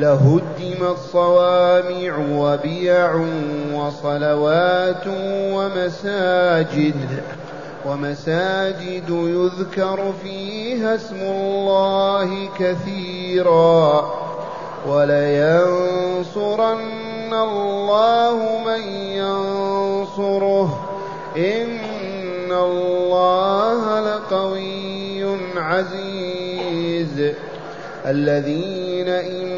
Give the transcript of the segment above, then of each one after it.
لهدمت صوامع وبيع وصلوات ومساجد ومساجد يذكر فيها اسم الله كثيرا ولينصرن الله من ينصره إن الله لقوي عزيز الذين إن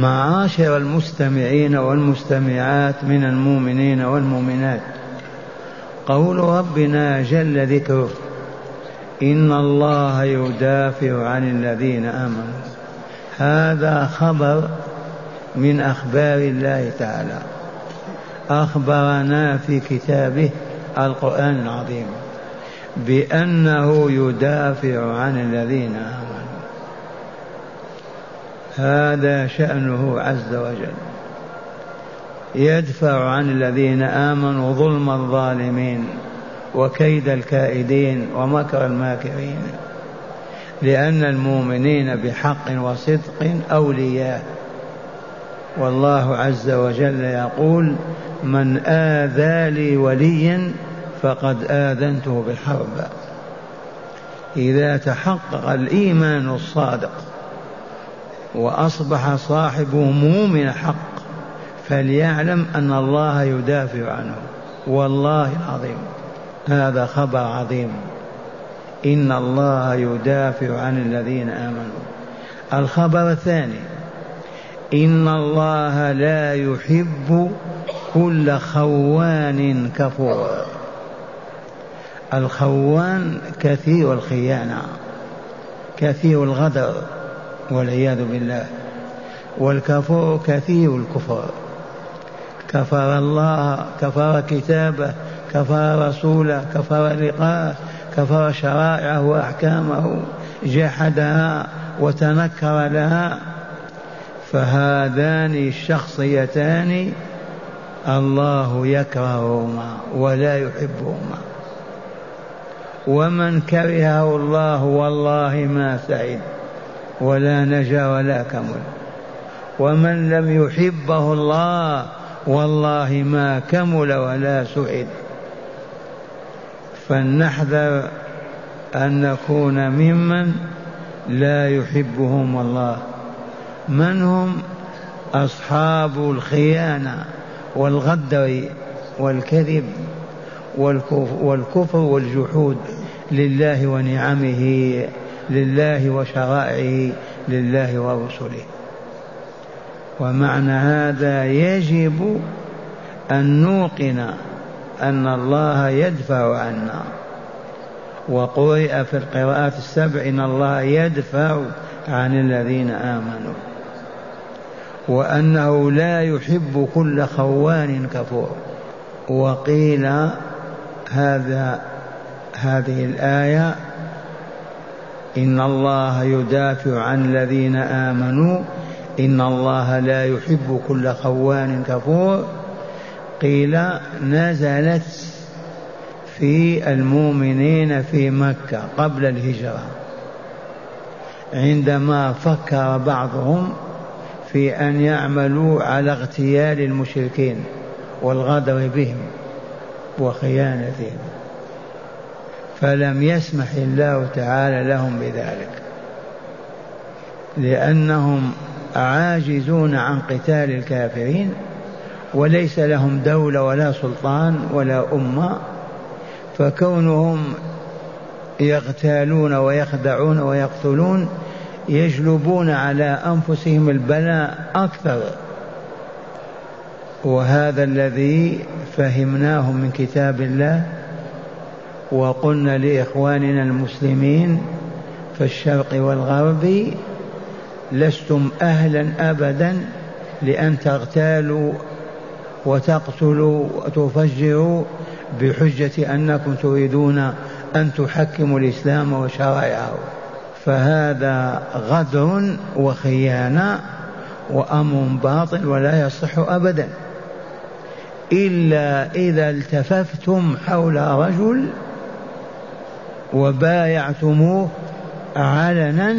معاشر المستمعين والمستمعات من المؤمنين والمؤمنات. قول ربنا جل ذكره إن الله يدافع عن الذين آمنوا. هذا خبر من أخبار الله تعالى. أخبرنا في كتابه القرآن العظيم بأنه يدافع عن الذين آمنوا. هذا شأنه عز وجل. يدفع عن الذين آمنوا ظلم الظالمين وكيد الكائدين ومكر الماكرين لأن المؤمنين بحق وصدق أولياء. والله عز وجل يقول من آذى لي وليا فقد آذنته بالحرب. إذا تحقق الإيمان الصادق وأصبح صاحبه مؤمن حق فليعلم أن الله يدافع عنه. والله العظيم هذا خبر عظيم. إن الله يدافع عن الذين آمنوا. الخبر الثاني إن الله لا يحب كل خوان كفور. الخوان كثير الخيانة كثير الغدر. والعياذ بالله. والكفور كثير الكفر. كفر الله كفر كتابه كفر رسوله كفر لقاءه كفر شرائعه وأحكامه. جحدها وتنكر لها. فهذان الشخصيتان الله يكرههما ولا يحبهما. ومن كرهه الله والله ما سعد ولا نجا ولا كمل. ومن لم يحبه الله والله ما كمل ولا سعد فلنحذر أن نكون ممن لا يحبهم الله. من هم؟ أصحاب الخيانة والغدر والكذب والكفر والجحود لله ونعمه. لله وشرائعه لله ورسله. ومعنى هذا يجب أن نوقن أن الله يدفع عنا. وقرئ في القراءات السبع إن الله يدفع عن الذين آمنوا. وأنه لا يحب كل خوان كفور. وقيل هذا هذه الآية إن الله يدافع عن الذين آمنوا. إن الله لا يحب كل خوان كفور. قيل نزلت في المؤمنين في مكة قبل الهجرة. عندما فكر بعضهم في أن يعملوا على اغتيال المشركين والغدر بهم وخيانتهم. فلم يسمح الله تعالى لهم بذلك لأنهم عاجزون عن قتال الكافرين وليس لهم دولة ولا سلطان ولا أمة فكونهم يغتالون ويخدعون ويقتلون يجلبون على أنفسهم البلاء أكثر. وهذا الذي فهمناه من كتاب الله وقلنا لإخواننا المسلمين في الشرق والغرب لستم أهلا ابدا لأن تغتالوا وتقتلوا وتفجروا بحجة أنكم تريدون أن تحكموا الإسلام وشرائعه. فهذا غدر وخيانة وأمر باطل ولا يصح ابدا. إلا إذا التففتم حول رجل وبايعتموه علنا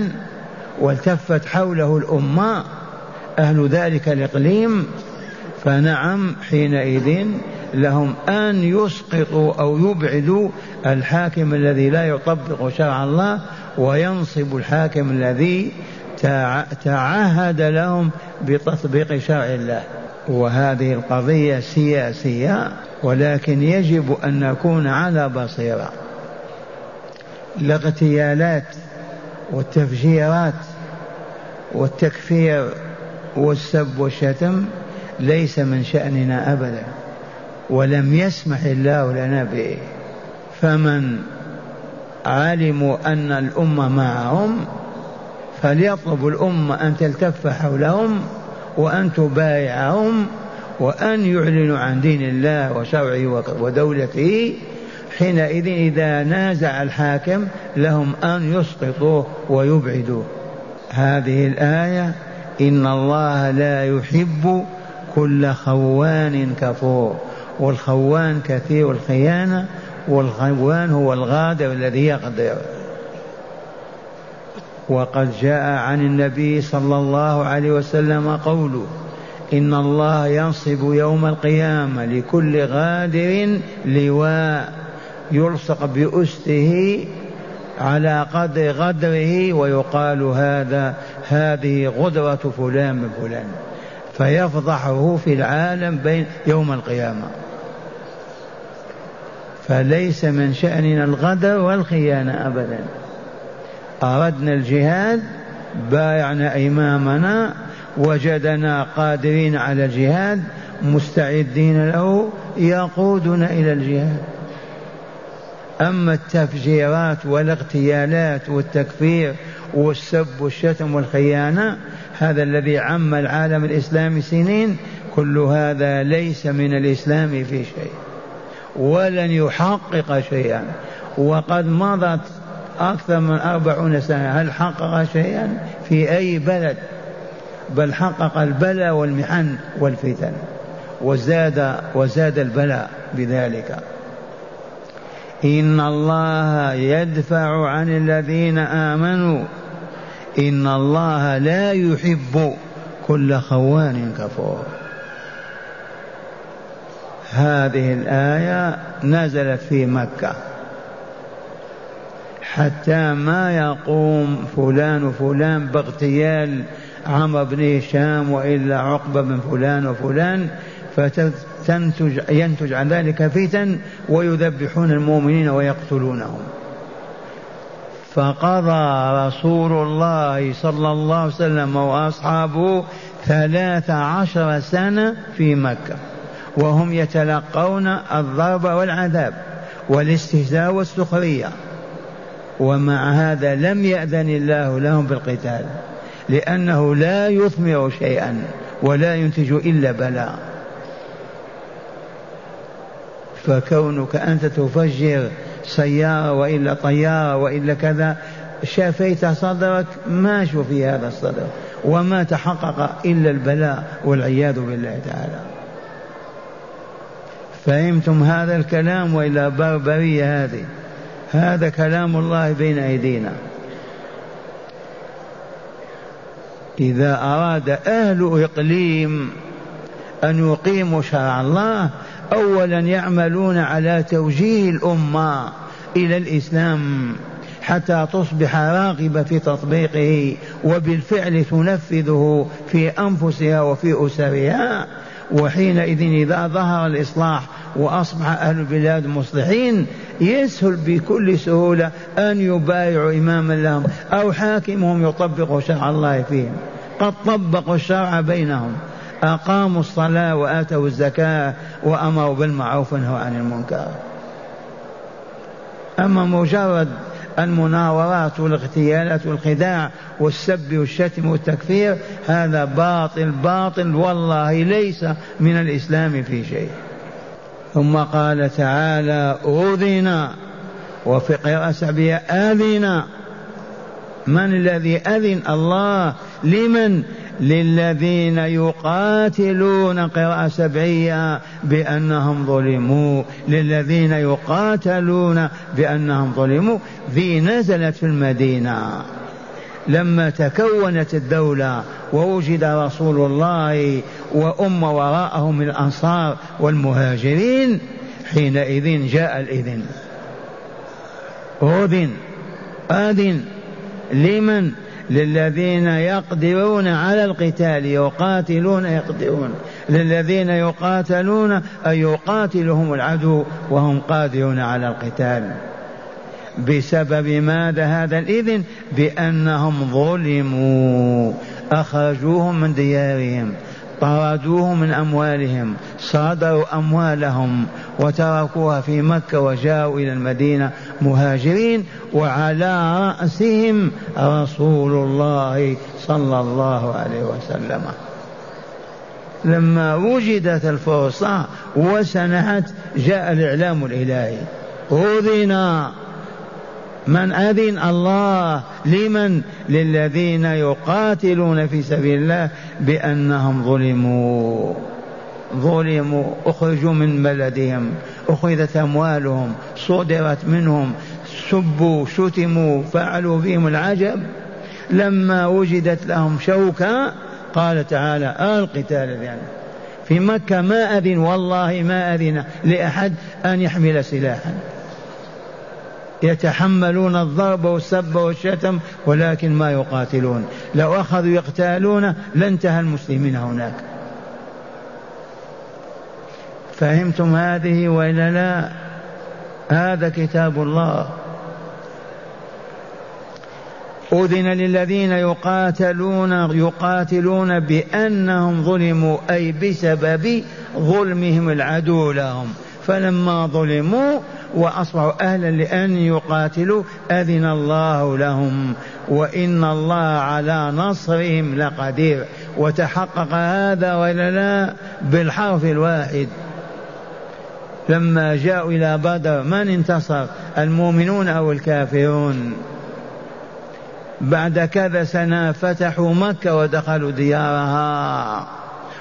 والتفت حوله الأمة. أهل ذلك الإقليم. فنعم حينئذ لهم أن يسقطوا أو يبعدوا الحاكم الذي لا يطبق شرع الله وينصب الحاكم الذي تعهد لهم بتطبيق شرع الله. وهذه القضية سياسية ولكن يجب أن نكون على بصيرة. الاغتيالات والتفجيرات والتكفير والسب والشتم ليس من شأننا أبدا ولم يسمح الله لنا به. فمن علموا أن الأمة معهم فليطلب الأمة أن تلتف حولهم وأن تبايعهم وأن يعلنوا عن دين الله وشرعه ودولته حينئذ إذا نازع الحاكم لهم أن يسقطوه ويبعدوه. هذه الآية إن الله لا يحب كل خوان كفور. والخوان كثير الخيانة والخوان هو الغادر الذي يغدر وقد جاء عن النبي صلى الله عليه وسلم قوله إن الله ينصب يوم القيامة لكل غادر لواء. يلصق بأسته على قدر غدره ويقال هذا هذه غدرة فلان من فلان. فيفضحه في العالم بين يوم القيامة. فليس من شأننا الغدر والخيانة أبدا. أردنا الجهاد بايعنا إمامنا وجدنا قادرين على الجهاد مستعدين له يقودنا إلى الجهاد. أما التفجيرات والاغتيالات والتكفير والسب والشتم والخيانة هذا الذي عم العالم الإسلامي سنين كل هذا ليس من الإسلام في شيء ولن يحقق شيئا. وقد مضت أكثر من أربعون سنة. هل حقق شيئا؟ في أي بلد؟ بل حقق البلاء والمحن والفتن. وزاد وزاد البلاء بذلك. إن الله يدفع عن الذين آمنوا. إن الله لا يحب كل خوان كفور. هذه الآية نزلت في مكة. حتى ما يقوم فلان وفلان باغتيال عمرو بن هشام وإلا عقبة بن فلان وفلان فتنتج ينتج عن ذلك فتن ويذبحون المؤمنين ويقتلونهم. فقضى رسول الله صلى الله عليه وسلم وأصحابه ثلاث عشر سنة في مكة وهم يتلقون الضرب والعذاب والاستهزاء والسخرية. ومع هذا لم يأذن الله لهم بالقتال لأنه لا يثمر شيئا ولا ينتج إلا بلاء. فكونك أنت تفجر سيارة وإلا طيارة وإلا كذا شافيت صدرك ما شوف في هذا الصدر وما تحقق إلا البلاء والعياذ بالله تعالى. فهمتم هذا الكلام وإلا بربرية هذه؟ هذا كلام الله بين أيدينا. إذا أراد أهل إقليم أن يقيموا شرع الله أولا يعملون على توجيه الأمة إلى الإسلام حتى تصبح راغبة في تطبيقه وبالفعل تنفذه في أنفسها وفي أسرها. وحينئذ إذا ظهر الإصلاح وأصبح أهل البلاد مصلحين يسهل بكل سهولة أن يبايعوا إماما لهم أو حاكمهم يطبق شرع الله فيهم. قد طبقوا الشرع بينهم. أقاموا الصلاة وآتوا الزكاة وأمروا بالمعروف ونهوا عن المنكر. أما مجرد المناورات والاغتيالات والخداع والسب والشتم والتكفير هذا باطل باطل والله ليس من الإسلام في شيء. ثم قال تعالى أذن وفي قراءة سعبية أذن. من الذي أذن؟ الله. لمن؟ للذين يقاتلون قراءة سبعية بأنهم ظلموا. للذين يقاتلون بأنهم ظلموا. ذي نزلت في المدينة. لما تكونت الدولة ووجد رسول الله وأم وراءه من الأنصار والمهاجرين حينئذ جاء الإذن. أذن. آذن. لمن؟ للذين يقدرون على القتال يقاتلون يقدرون. للذين يقاتلون أي يقاتلهم العدو وهم قادرون على القتال. بسبب ماذا هذا الإذن؟ بأنهم ظلموا أخرجوهم من ديارهم. طردوهم من أموالهم صادروا أموالهم وتركوها في مكة وجاءوا إلى المدينة مهاجرين وعلى رأسهم رسول الله صلى الله عليه وسلم. لما وجدت الفرصة وسنحت جاء الإعلام الإلهي. أذن من أذن الله لمن؟ للذين يقاتلون في سبيل الله بأنهم ظلموا. ظلموا أخرجوا من بلدهم أخذت أموالهم صدرت منهم سبوا شتموا فعلوا فيهم العجب. لما وجدت لهم شوكة قال تعالى القتال يعني في مكة ما أذن والله ما أذن لأحد أن يحمل سلاحا. يتحملون الضرب والسب والشتم ولكن ما يقاتلون. لو أخذوا يقتالون لانتهى المسلمين هناك. فهمتم هذه وإلا لا؟ هذا كتاب الله. أذن للذين يقاتلون يقاتلون بأنهم ظلموا أي بسبب ظلمهم العدو لهم. فلما ظلموا وأصبحوا أهلا لأن يقاتلوا أذن الله لهم. وإن الله على نصرهم لقدير. وتحقق هذا ولا لا بالحرف الواحد. لما جاءوا إلى بدر من انتصر؟ المؤمنون أو الكافرون؟ بعد كذا سنة فتحوا مكة ودخلوا ديارها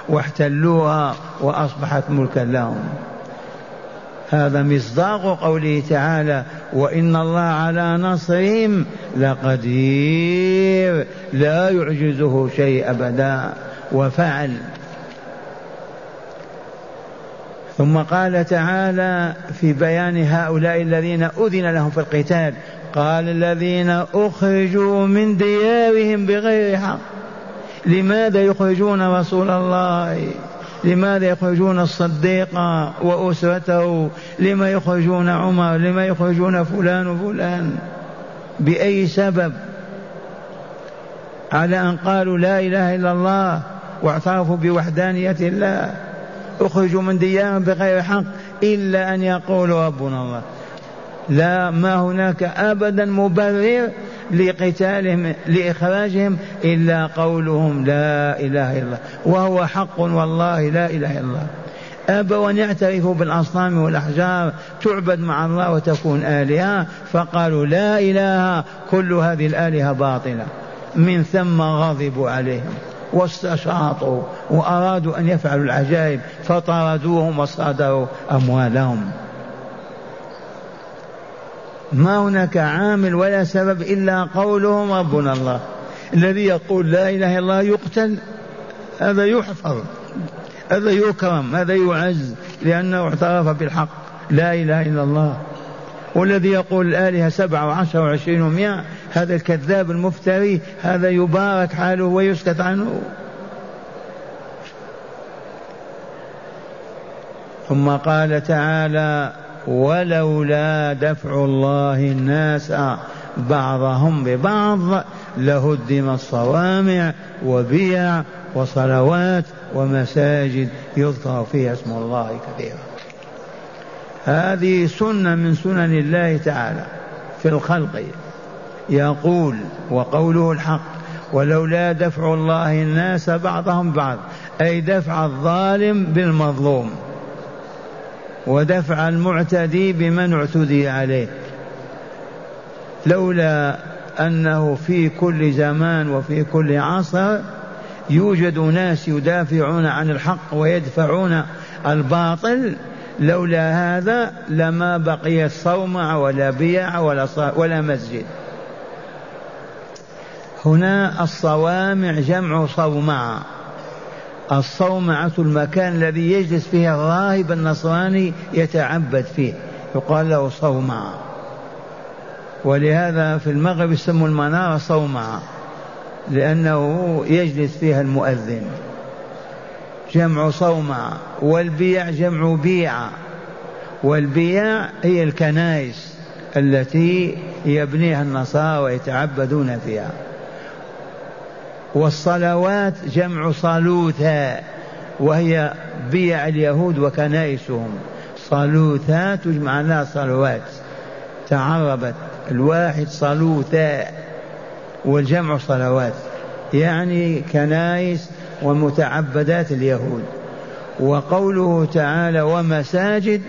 واحتلوها وأصبحت ملكا لهم. هذا مصداق قوله تعالى وإن الله على نصرهم لقدير لا يعجزه شيء أبدا وفعل. ثم قال تعالى في بيان هؤلاء الذين أذن لهم في القتال قال الذين أخرجوا من ديارهم بغير حق لماذا يخرجون رسول الله؟ لماذا يخرجون الصديق وأسرته؟ لما يخرجون عمر؟ لما يخرجون فلان وفلان؟ بأي سبب؟ على أن قالوا لا إله إلا الله واعترفوا بوحدانية الله. أخرجوا من ديارهم بغير حق إلا أن يقولوا ربنا الله. لا ما هناك أبدا مبرر لقتالهم لإخراجهم إلا قولهم لا إله إلا الله. وهو حق والله لا إله إلا الله. أبوا أن يعترفوا بالأصنام والأحجار تعبد مع الله وتكون آلهة فقالوا لا إله كل هذه الآلهة باطلة. من ثم غضبوا عليهم واستشاطوا وأرادوا أن يفعلوا العجائب فطردوهم وصادروا أموالهم. ما هناك عامل ولا سبب إلا قولهم ربنا الله. الذي يقول لا إله إلا الله يقتل هذا يحفظ هذا يكرم هذا يعز لأنه اعترف بالحق. لا إله إلا الله. والذي يقول الآلهة سبعة وعشرة وعشرين ومئة هذا الكذاب المفتري هذا يبارك حاله ويسكت عنه. ثم قال تعالى ولولا دفع الله الناس بعضهم ببعض لهدم الصوامع وبيع وصلوات ومساجد. يذكر فيها اسم الله كثيرا. هذه سنة من سنن الله تعالى في الخلق. يقول وقوله الحق ولولا دفع الله الناس بعضهم بعض أي دفع الظالم بالمظلوم. ودفع المعتدي بمن اعتدي عليه. لولا أنه في كل زمان وفي كل عصر يوجد ناس يدافعون عن الحق ويدفعون الباطل لولا هذا لما بقي صومع ولا بيع ولا ولا مسجد. هنا الصوامع جمع صومعه الصومعة المكان الذي يجلس فيه الراهب النصراني يتعبد فيه. يقال له صومعة ولهذا في المغرب يسموا المنارة صومعة لأنه يجلس فيها المؤذن. جمع صومعة والبيع جمع بيعة والبيع هي الكنائس التي يبنيها النصارى ويتعبدون فيها. والصلوات جمع صالوثا وهي بيع اليهود وكنائسهم. صالوثا تجمع لها صلوات. تعربت الواحد صلوثا والجمع صلوات. يعني كنائس ومتعبدات اليهود. وقوله تعالى ومساجد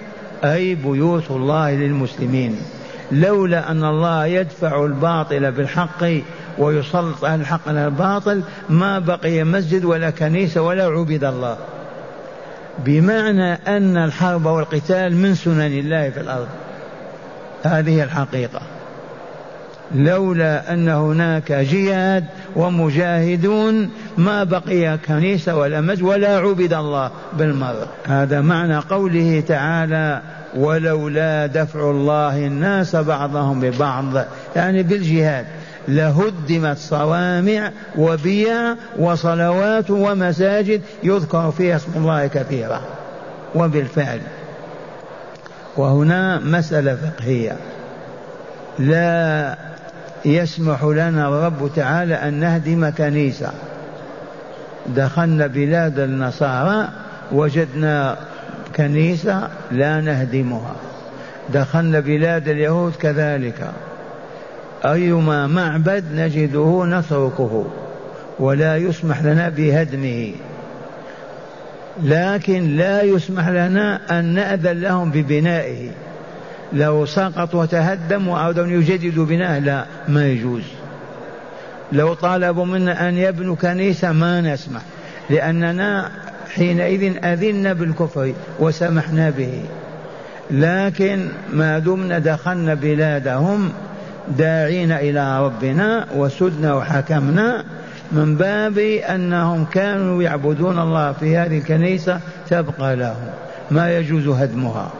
أي بيوت الله للمسلمين. لولا أن الله يدفع الباطل بالحق ويسلط أهل الحق على الباطل ما بقي مسجد ولا كنيسة ولا عبد الله. بمعنى أن الحرب والقتال من سنن الله في الأرض. هذه الحقيقة. لولا أن هناك جهاد ومجاهدون ما بقي كنيسة ولا مسجد ولا عبد الله بالمرة هذا معنى قوله تعالى ولولا دفع الله الناس بعضهم ببعض. يعني بالجهاد. لهدمت صوامع وبيع وصلوات ومساجد يذكر فيها اسم الله كثيرا. وبالفعل. وهنا مسألة فقهية. لا يسمح لنا الرب تعالى أن نهدم كنيسة. دخلنا بلاد النصارى وجدنا كنيسة لا نهدمها. دخلنا بلاد اليهود كذلك. أيما معبد نجده نتركه ولا يسمح لنا بهدمه. لكن لا يسمح لنا أن نأذن لهم ببنائه. لو سقط وتهدم وأرادوا أن يجددوا بناءه لا ما يجوز. لو طالبوا منا أن يبنوا كنيسة ما نسمح. لأننا حينئذ أذنا بالكفر وسمحنا به. لكن ما دمنا دخلنا بلادهم داعين إلى ربنا وسدنا وحكمنا من باب أنهم كانوا يعبدون الله في هذه الكنيسة تبقى لهم ما يجوز هدمها.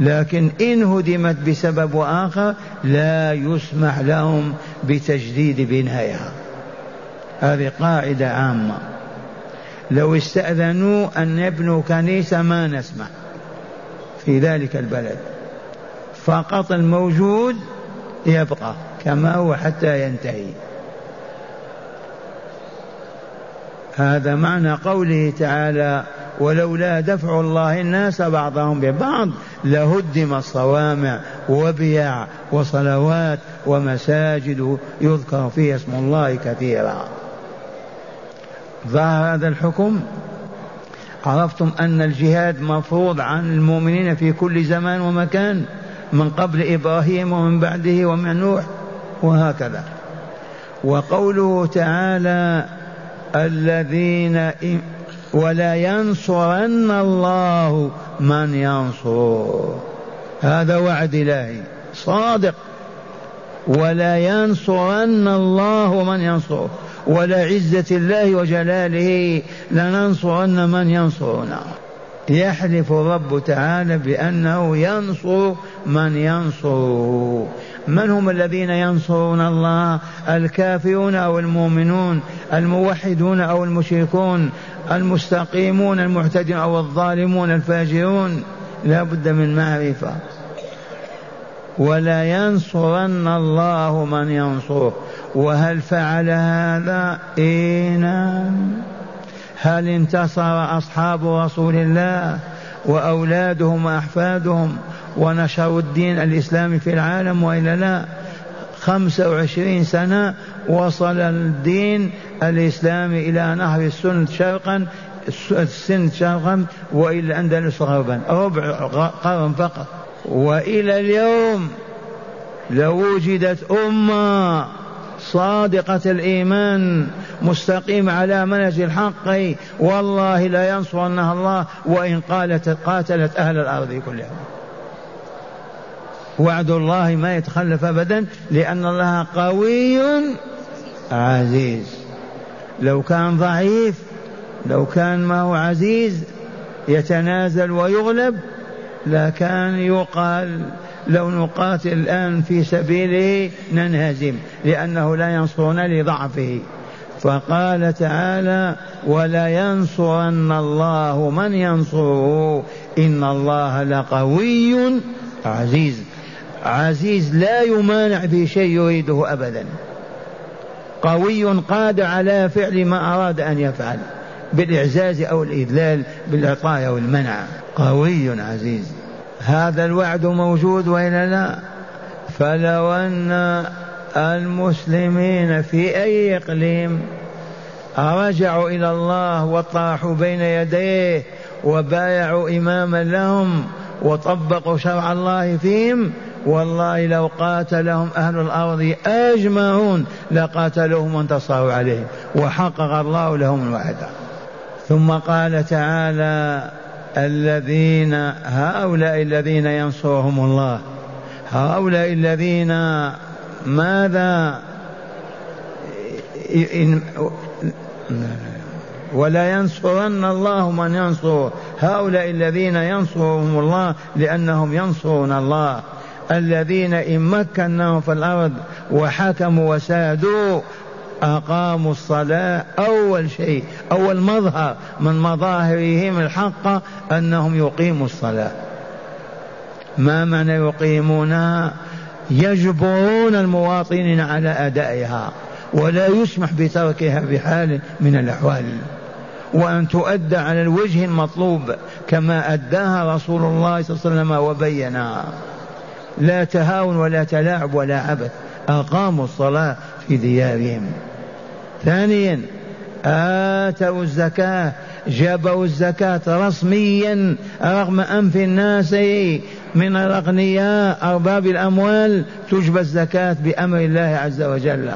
لكن إن هدمت بسبب آخر لا يسمح لهم بتجديد بنائها هذه قاعدة عامة. لو استأذنوا أن يبنوا كنيسة ما نسمح في ذلك البلد. فقط الموجود يبقى كما هو حتى ينتهي. هذا معنى قوله تعالى ولولا دفع الله الناس بعضهم ببعض لهدم الصوامع وبيع وصلوات ومساجد يذكر فيها اسم الله كثيرا. ظهر هذا الحكم؟ عرفتم أن الجهاد مفروض عن المؤمنين في كل زمان ومكان. من قبل إبراهيم ومن بعده ومن نوح وهكذا. وقوله تعالى الذين ولا ينصرن الله من ينصر هذا وعد إلهي صادق. ولا ينصرن الله من ينصر ولا عزة الله وجلاله لننصرن من ينصرنا. يحلف الرب تعالى بأنه ينصر من ينصره من هم الذين ينصرون الله؟ الكافرون أو المؤمنون؟ الموحدون أو المشركون؟ المستقيمون المعتدون أو الظالمون الفاجرون؟ لا بد من معرفة. ولا ينصرن الله من ينصره. وهل فعل هذا نعم هل انتصر أصحاب رسول الله وأولادهم وأحفادهم ونشروا الدين الإسلامي في العالم وإلا لا؟ خمسة وعشرين سنة وصل الدين الإسلامي إلى نهر السند شرقا السند شرقا وإلى الأندلس غربا ربع قرن فقط. وإلى اليوم لو وجدت أمة صادقة الإيمان مستقيم على منهج الحق والله لا ينصرنها الله وإن قالت قاتلت أهل الأرض كلها. وعد الله ما يتخلف أبدا لأن الله قوي عزيز. لو كان ضعيف لو كان ما هو عزيز يتنازل ويغلب لكان يقال لو نقاتل الآن في سبيله ننهزم لأنه لا ينصرنا لضعفه. فقال تعالى ولا ينصرن الله من ينصره إن الله لقوي عزيز. عزيز لا يمانع في شيء يريده أبدا. قوي قادر على فعل ما أراد أن يفعل بالإعزاز أو الإذلال بالإعطاء أو المنع. قوي عزيز. هذا الوعد موجود وإلا لا؟ فلو أن المسلمين في أي إقليم رجعوا إلى الله وطاحوا بين يديه وبايعوا إماما لهم وطبقوا شرع الله فيهم والله لو قاتلهم أهل الأرض أجمعون لقاتلوهم وانتصروا عليهم وحقق الله لهم الوعد. ثم قال تعالى الذين هؤلاء الذين ينصرهم الله. هؤلاء الذين ماذا ولا ينصرن الله من ينصر. هؤلاء الذين ينصرهم الله لأنهم ينصرون الله. الذين إن مكناهم في الأرض وحكموا وسادوا أقاموا الصلاة. أول شيء أول مظهر من مظاهرهم الحق أنهم يقيموا الصلاة. ما معنى يقيمونها يجبرون المواطنين على أدائها ولا يسمح بتركها بحال من الأحوال. وأن تؤدى على الوجه المطلوب كما أداها رسول الله صلى الله عليه وسلم وبينها لا تهاون ولا تلاعب ولا عبث. أقاموا الصلاة في ديارهم. ثانيا آتوا الزكاة جابوا الزكاة رسميا رغم أنف الناس من الأغنياء أرباب الأموال تجبى الزكاة بأمر الله عز وجل.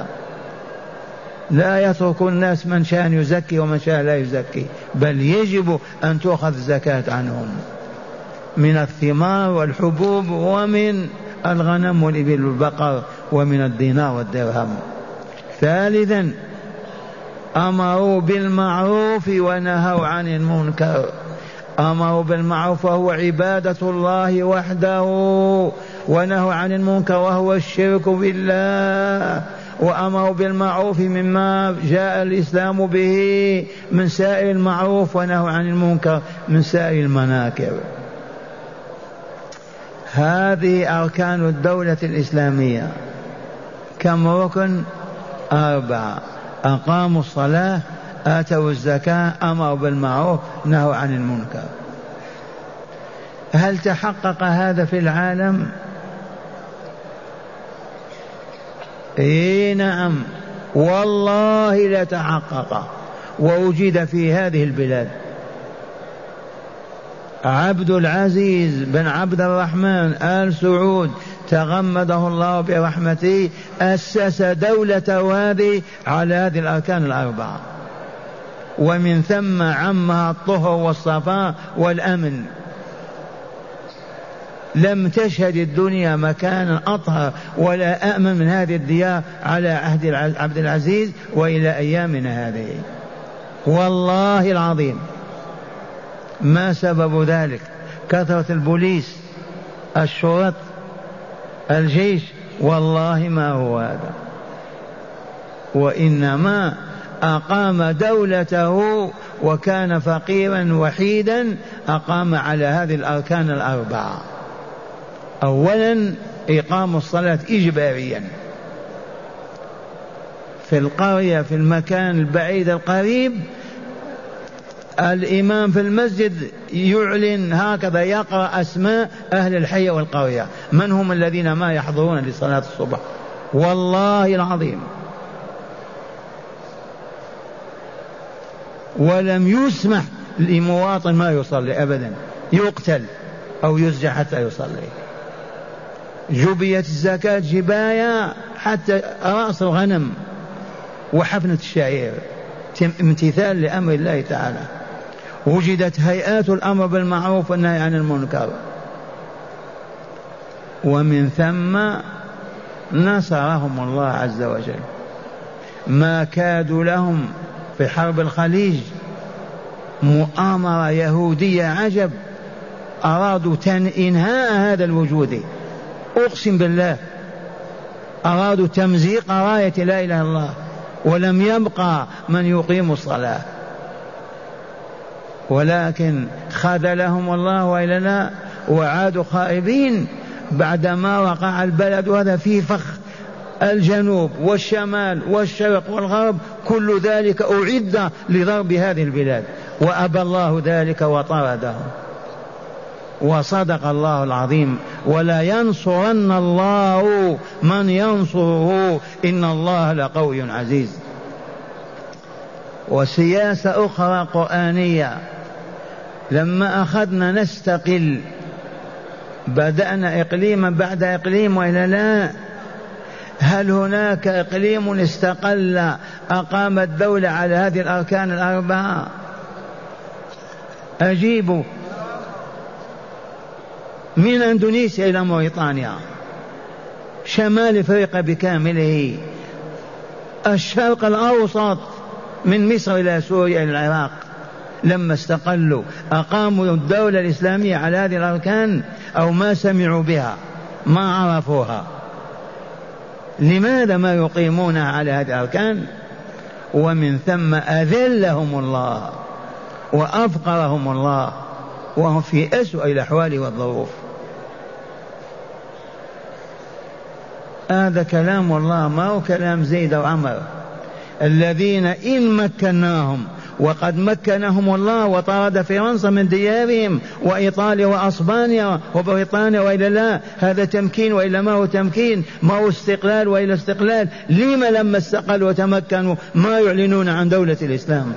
لا يترك الناس من شاء يزكي ومن شاء لا يزكي بل يجب أن تؤخذ الزكاة عنهم. من الثمار والحبوب ومن الغنم والإبل والبقر ومن الدينار والدرهم. ثالثا أمروا بالمعروف ونهوا عن المنكر. أمروا بالمعروف وهو عبادة الله وحده ونهوا عن المنكر وهو الشرك بالله. وأمروا بالمعروف مما جاء الإسلام به من سائر المعروف ونهوا عن المنكر من سائر المناكر. هذه أركان الدولة الإسلامية. كم ركن؟ أربعة. أقاموا الصلاة آتوا الزكاة أمروا بالمعروف نهوا عن المنكر. هل تحقق هذا في العالم؟ اي نعم. والله لتحقق ووجد في هذه البلاد عبد العزيز بن عبد الرحمن آل سعود تغمده الله برحمته أسس دولته هذه على هذه الأركان الأربعة. ومن ثم عمها الطهر والصفاء والأمن. لم تشهد الدنيا مكانا أطهر ولا أأمن من هذه الديار على عهد عبد العزيز وإلى أيامنا هذه. والله العظيم ما سبب ذلك؟ كثرة البوليس الشرط الجيش والله ما هو هذا. وإنما أقام دولته وكان فقيرا وحيدا أقام على هذه الأركان الأربعة. أولا إقام الصلاة إجباريا. في القرية في المكان البعيد القريب الإمام في المسجد يعلن هكذا يقرأ أسماء أهل الحي والقرية من هم الذين ما يحضرون لصلاة الصبح؟ والله العظيم. ولم يسمح لمواطن ما يصلي أبدا. يقتل أو يسجع حتى يصلي. جبيت الزكاة جباية حتى رأس الغنم. وحفنة الشعير. امتثال لأمر الله تعالى. وجدت هيئات الأمر بالمعروف والنهي عن المنكر. ومن ثم نصرهم الله عز وجل. ما كادوا لهم في حرب الخليج. مؤامرة يهودية عجب. أرادوا إنهاء هذا الوجود. أقسم بالله. أرادوا تمزيق راية لا إله إلا الله. ولم يبقى من يقيم الصلاة. ولكن خذلهم الله وإلا لا وعادوا خائبين بعدما وقع البلد هذا في فخ الجنوب والشمال والشرق والغرب كل ذلك أعد لضرب هذه البلاد. وأبى الله ذلك وطردهم وصدق الله العظيم. ولا ينصرن الله من ينصره. إن الله لقوي عزيز. وسياسة أخرى قرآنية. لما أخذنا نستقل بدأنا إقليما بعد إقليم وإلا لا هل هناك إقليم استقل أقام الدولة على هذه الأركان الأربعة؟ أجيبوا من إندونيسيا إلى موريطانيا شمال إفريقيا بكامله. الشرق الأوسط من مصر إلى سوريا إلى العراق. لما استقلوا أقاموا الدولة الإسلامية على هذه الأركان أو ما سمعوا بها ما عرفوها. لماذا ما يقيمونها على هذه الأركان؟ ومن ثم أذلهم الله وأفقرهم الله وهم في أسوأ الأحوال والظروف. هذا كلام الله ما هو كلام زيد وعمر الذين إن مكناهم وقد مكنهم الله وطرد فرنسا من ديارهم وإيطاليا وأسبانيا وبريطانيا وإلا لا. هذا تمكين وإلا ما هو تمكين؟ ما هو استقلال وإلا استقلال؟ لما لما استقلوا وتمكنوا؟ ما يعلنون عن دولة الإسلام.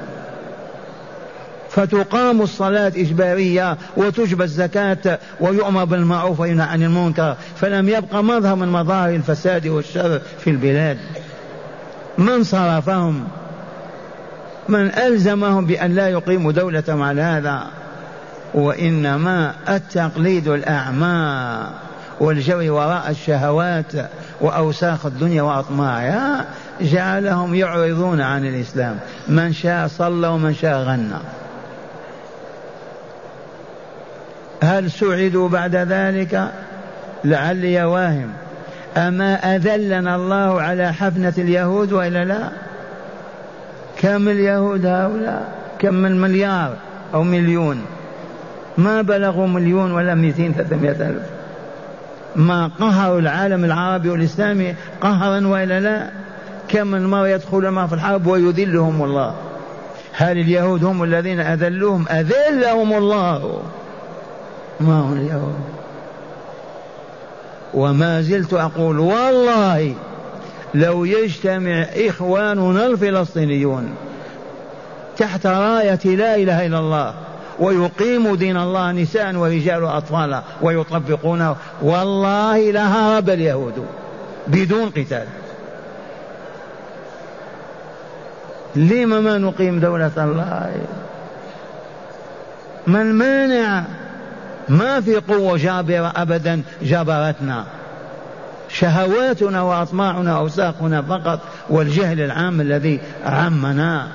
فتقام الصلاة إجبارية وتجبى الزكاة ويؤمر بالمعروف وينهى عن المنكر. فلم يبقى مظهر من مظاهر الفساد والشر في البلاد. من صرفهم؟ من ألزمهم بأن لا يقيموا دولتهم على هذا وإنما التقليد الأعمى والجري وراء الشهوات وأوساخ الدنيا وأطماعها جعلهم يعرضون عن الإسلام. من شاء صلى ومن شاء غنى. هل سعدوا بعد ذلك؟ لعلي واهم. أما أذلنا الله على حفنة اليهود وإلا لا؟ كم اليهود هؤلاء؟ كم من مليار أو مليون؟ ما بلغوا مليون ولا مئتين ثلاثمائة ألف. ما قهروا العالم العربي والإسلامي قهرا وإلا لا؟ كم من مرة يدخل ما في الحرب ويذلهم الله؟ هل اليهود هم الذين أذلوهم؟ أذلهم الله. ما هم اليهود؟ وما زلت أقول والله لو يجتمع إخواننا الفلسطينيون تحت راية لا إله إلا الله ويقيموا دين الله نساء ورجال وأطفالا ويطبقونه والله لهرب اليهود بدون قتال. لما ما نقيم دولة الله؟ ما المانع ما في قوة جابرة أبدا جبرتنا شهواتنا وأطماعنا وأوساقنا فقط والجهل العام الذي عمنا.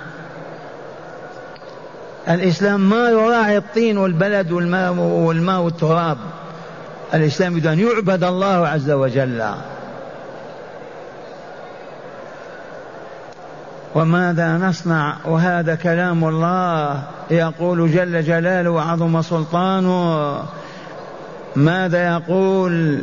الإسلام ما يراعي الطين والبلد والماء والماء والتراب. الإسلام يريد أن يعبد الله عز وجل. وماذا نصنع؟ وهذا كلام الله يقول جل جلاله وعظم سلطانه. ماذا يقول؟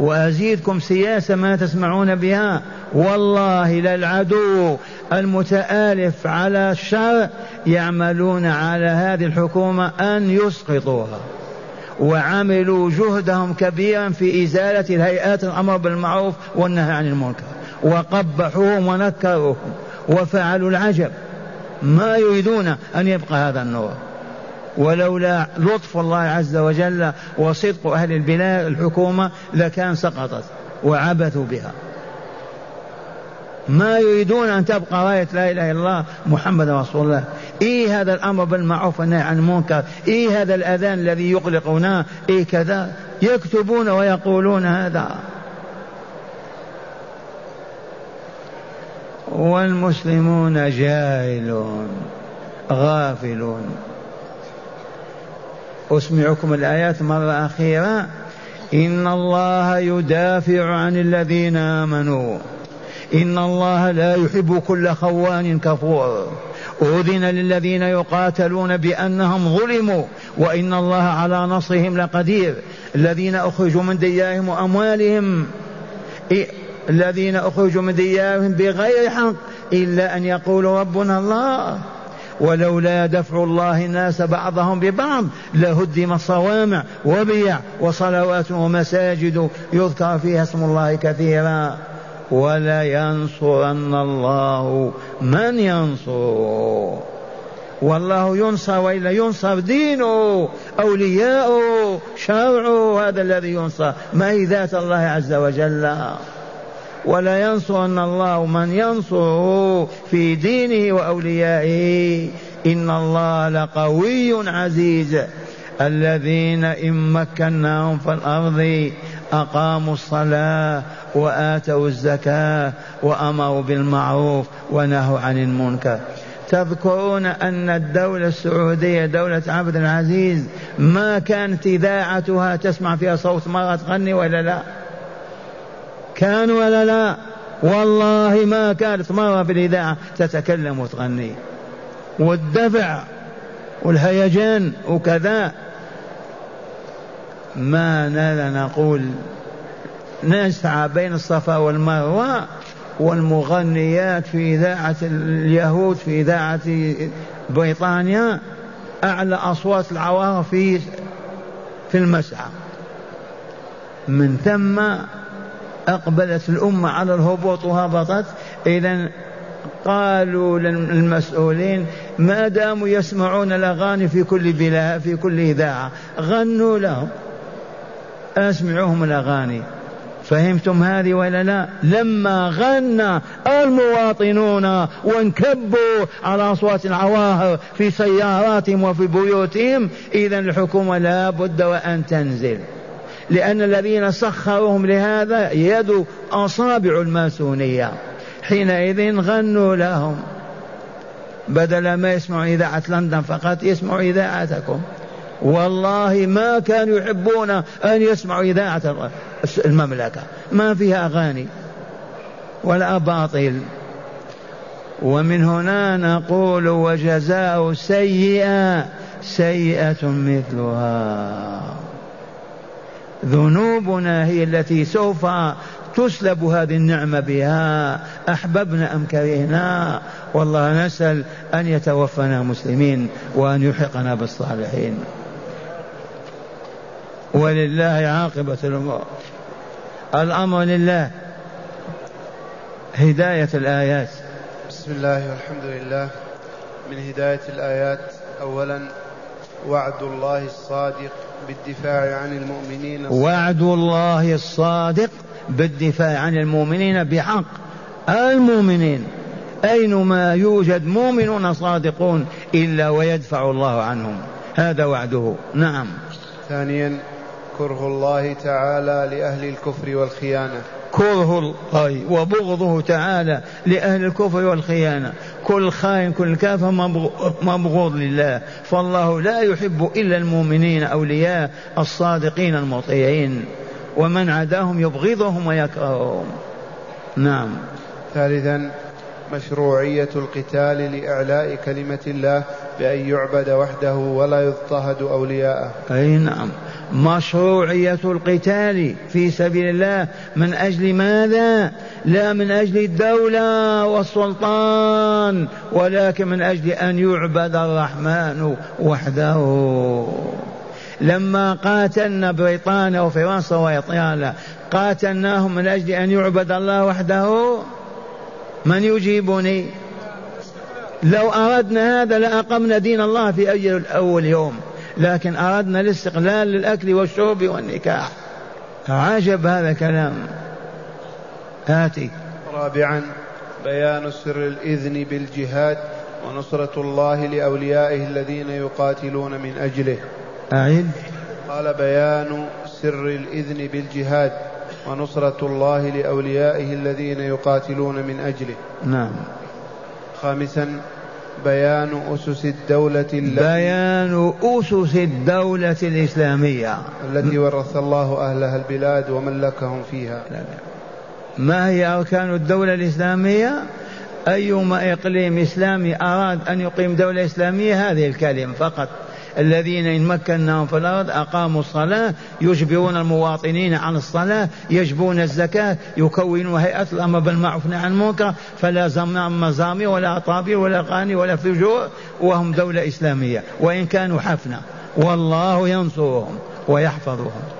وأزيدكم سياسة ما تسمعون بها. والله للعدو المتآلف على الشر يعملون على هذه الحكومة أن يسقطوها. وعملوا جهدهم كبيرا في إزالة الهيئات الأمر بالمعروف والنهي عن المنكر. وقبحوهم ونكروهم وفعلوا العجب. ما يريدون أن يبقى هذا النور. ولولا لطف الله عز وجل وصدق أهل البلاد الحكومة لكان سقطت وعبثوا بها. ما يريدون أن تبقى راية لا إله إلا الله محمد رسول الله. إيه هذا الأمر بالمعروف والنهي عن المنكر؟ إيه هذا الأذان الذي يقلقنا إيه كذا؟ يكتبون ويقولون هذا. والمسلمون جاهلون غافلون. أسمعكم الآيات مرة أخيرة. إن الله يدافع عن الذين آمنوا. إن الله لا يحب كل خوان كفور. أذن للذين يقاتلون بأنهم ظلموا. وإن الله على نصرهم لقدير. الذين أخرجوا من ديارهم وأموالهم. الذين أخرجوا من ديارهم بغير حق إلا أن يقولوا ربنا الله. ولولا دفع الله الناس بعضهم ببعض لهدم صوامع وبيع وصلوات ومساجد يذكر فيها اسم الله كثيرا. ولينصرن الله من ينصره. والله ينصر وإلا ينصر دينه أولياؤه شرعه هذا الذي ينصر. ما هي ذات الله عز وجل. ولا ينصرن الله من ينصره في دينه وأوليائه. إن الله لقوي عزيز. الذين إن مكناهم في الأرض أقاموا الصلاة وآتوا الزكاة وأمروا بالمعروف ونهوا عن المنكر. تذكرون أن الدولة السعودية دولة عبد العزيز ما كانت إذاعتها تسمع فيها صوت مراه تغني ولا لا؟ كان ولا لا؟ والله ما كانت مرة في الإذاعة تتكلم وتغني. والدفع والهيجان وكذا. ما نال نقول نسعى بين الصفا والمروة والمغنيات في إذاعة اليهود في إذاعة بريطانيا. أعلى أصوات العوارض في في المسعى. من ثم أقبلت الأمة على الهبوط وهبطت إذا قالوا للمسؤولين ما داموا يسمعون الأغاني في كل بلاد في كل إذاعة غنوا لهم. أسمعوهم الأغاني. فهمتم هذه ولا لا؟ لما غنى المواطنون وانكبوا على أصوات العواهر في سياراتهم وفي بيوتهم إذا الحكومة لا بد وأن تنزل. لأن الذين سخروهم لهذا يد أصابع الماسونية. حينئذ غنوا لهم. بدل ما يسمعوا إذاعة لندن فقط يسمعوا إذاعتكم. والله ما كانوا يحبون أن يسمعوا إذاعة المملكة. ما فيها أغاني ولا باطل ومن هنا نقول وجزاء سيئة سيئة مثلها. ذنوبنا هي التي سوف تسلب هذه النعمة بها. أحببنا أم كرهنا؟ والله نسأل أن يتوفنا مسلمين وأن يلحقنا بالصالحين. ولله عاقبة الأمور. الأمر لله. هداية الآيات. بسم الله والحمد لله. من هداية الآيات أولا وعد الله الصادق بالدفاع عن المؤمنين. وعد الله الصادق بالدفاع عن المؤمنين بحق المؤمنين. أينما يوجد مؤمنون صادقون إلا ويدفع الله عنهم. هذا وعده. نعم. ثانيا كره الله تعالى لأهل الكفر والخيانة. كره الله وبغضه تعالى لأهل الكفر والخيانة. كل خائن كل كافر مبغوض لله. فالله لا يحب إلا المؤمنين أولياء الصادقين المطيعين. ومن عداهم يبغضهم ويكرههم. نعم. ثالثا مشروعية القتال لإعلاء كلمة الله بأن يعبد وحده ولا يضطهد أولياءه. أي نعم. مشروعية القتال في سبيل الله. من أجل ماذا؟ لا من أجل الدولة والسلطان ولكن من أجل أن يعبد الرحمن وحده. لما قاتلنا بريطانيا وفرنسا وإيطاليا قاتلناهم من أجل أن يعبد الله وحده؟ من يجيبني؟ لو أردنا هذا لأقمنا دين الله في أجل أول يوم. لكن أردنا الاستقلال للأكل والشرب والنكاح. عجب هذا كلام آتي. رابعا بيان سر الإذن بالجهاد ونصرة الله لأوليائه الذين يقاتلون من أجله. أعد. قال بيان سر الإذن بالجهاد ونصرة الله لأوليائه الذين يقاتلون من أجله. نعم. خامسا بيان أسس الدولة بيان أسس الدولة الإسلامية. التي ورث الله أهلها البلاد وملكهم فيها. ما هي أركان الدولة الإسلامية؟ أيما إقليم إسلامي أراد أن يقيم دولة إسلامية هذه الكلمة فقط. الذين إن مكناهم في الأرض أقاموا الصلاة يجبرون المواطنين عن الصلاة يجبون الزكاة يكونون هيئة الأمر بالمعروف عن المنكر فلا زمنا مزامير ولا أطابير ولا أغاني ولا فجور وهم دولة إسلامية. وإن كانوا حفنة والله ينصرهم ويحفظهم.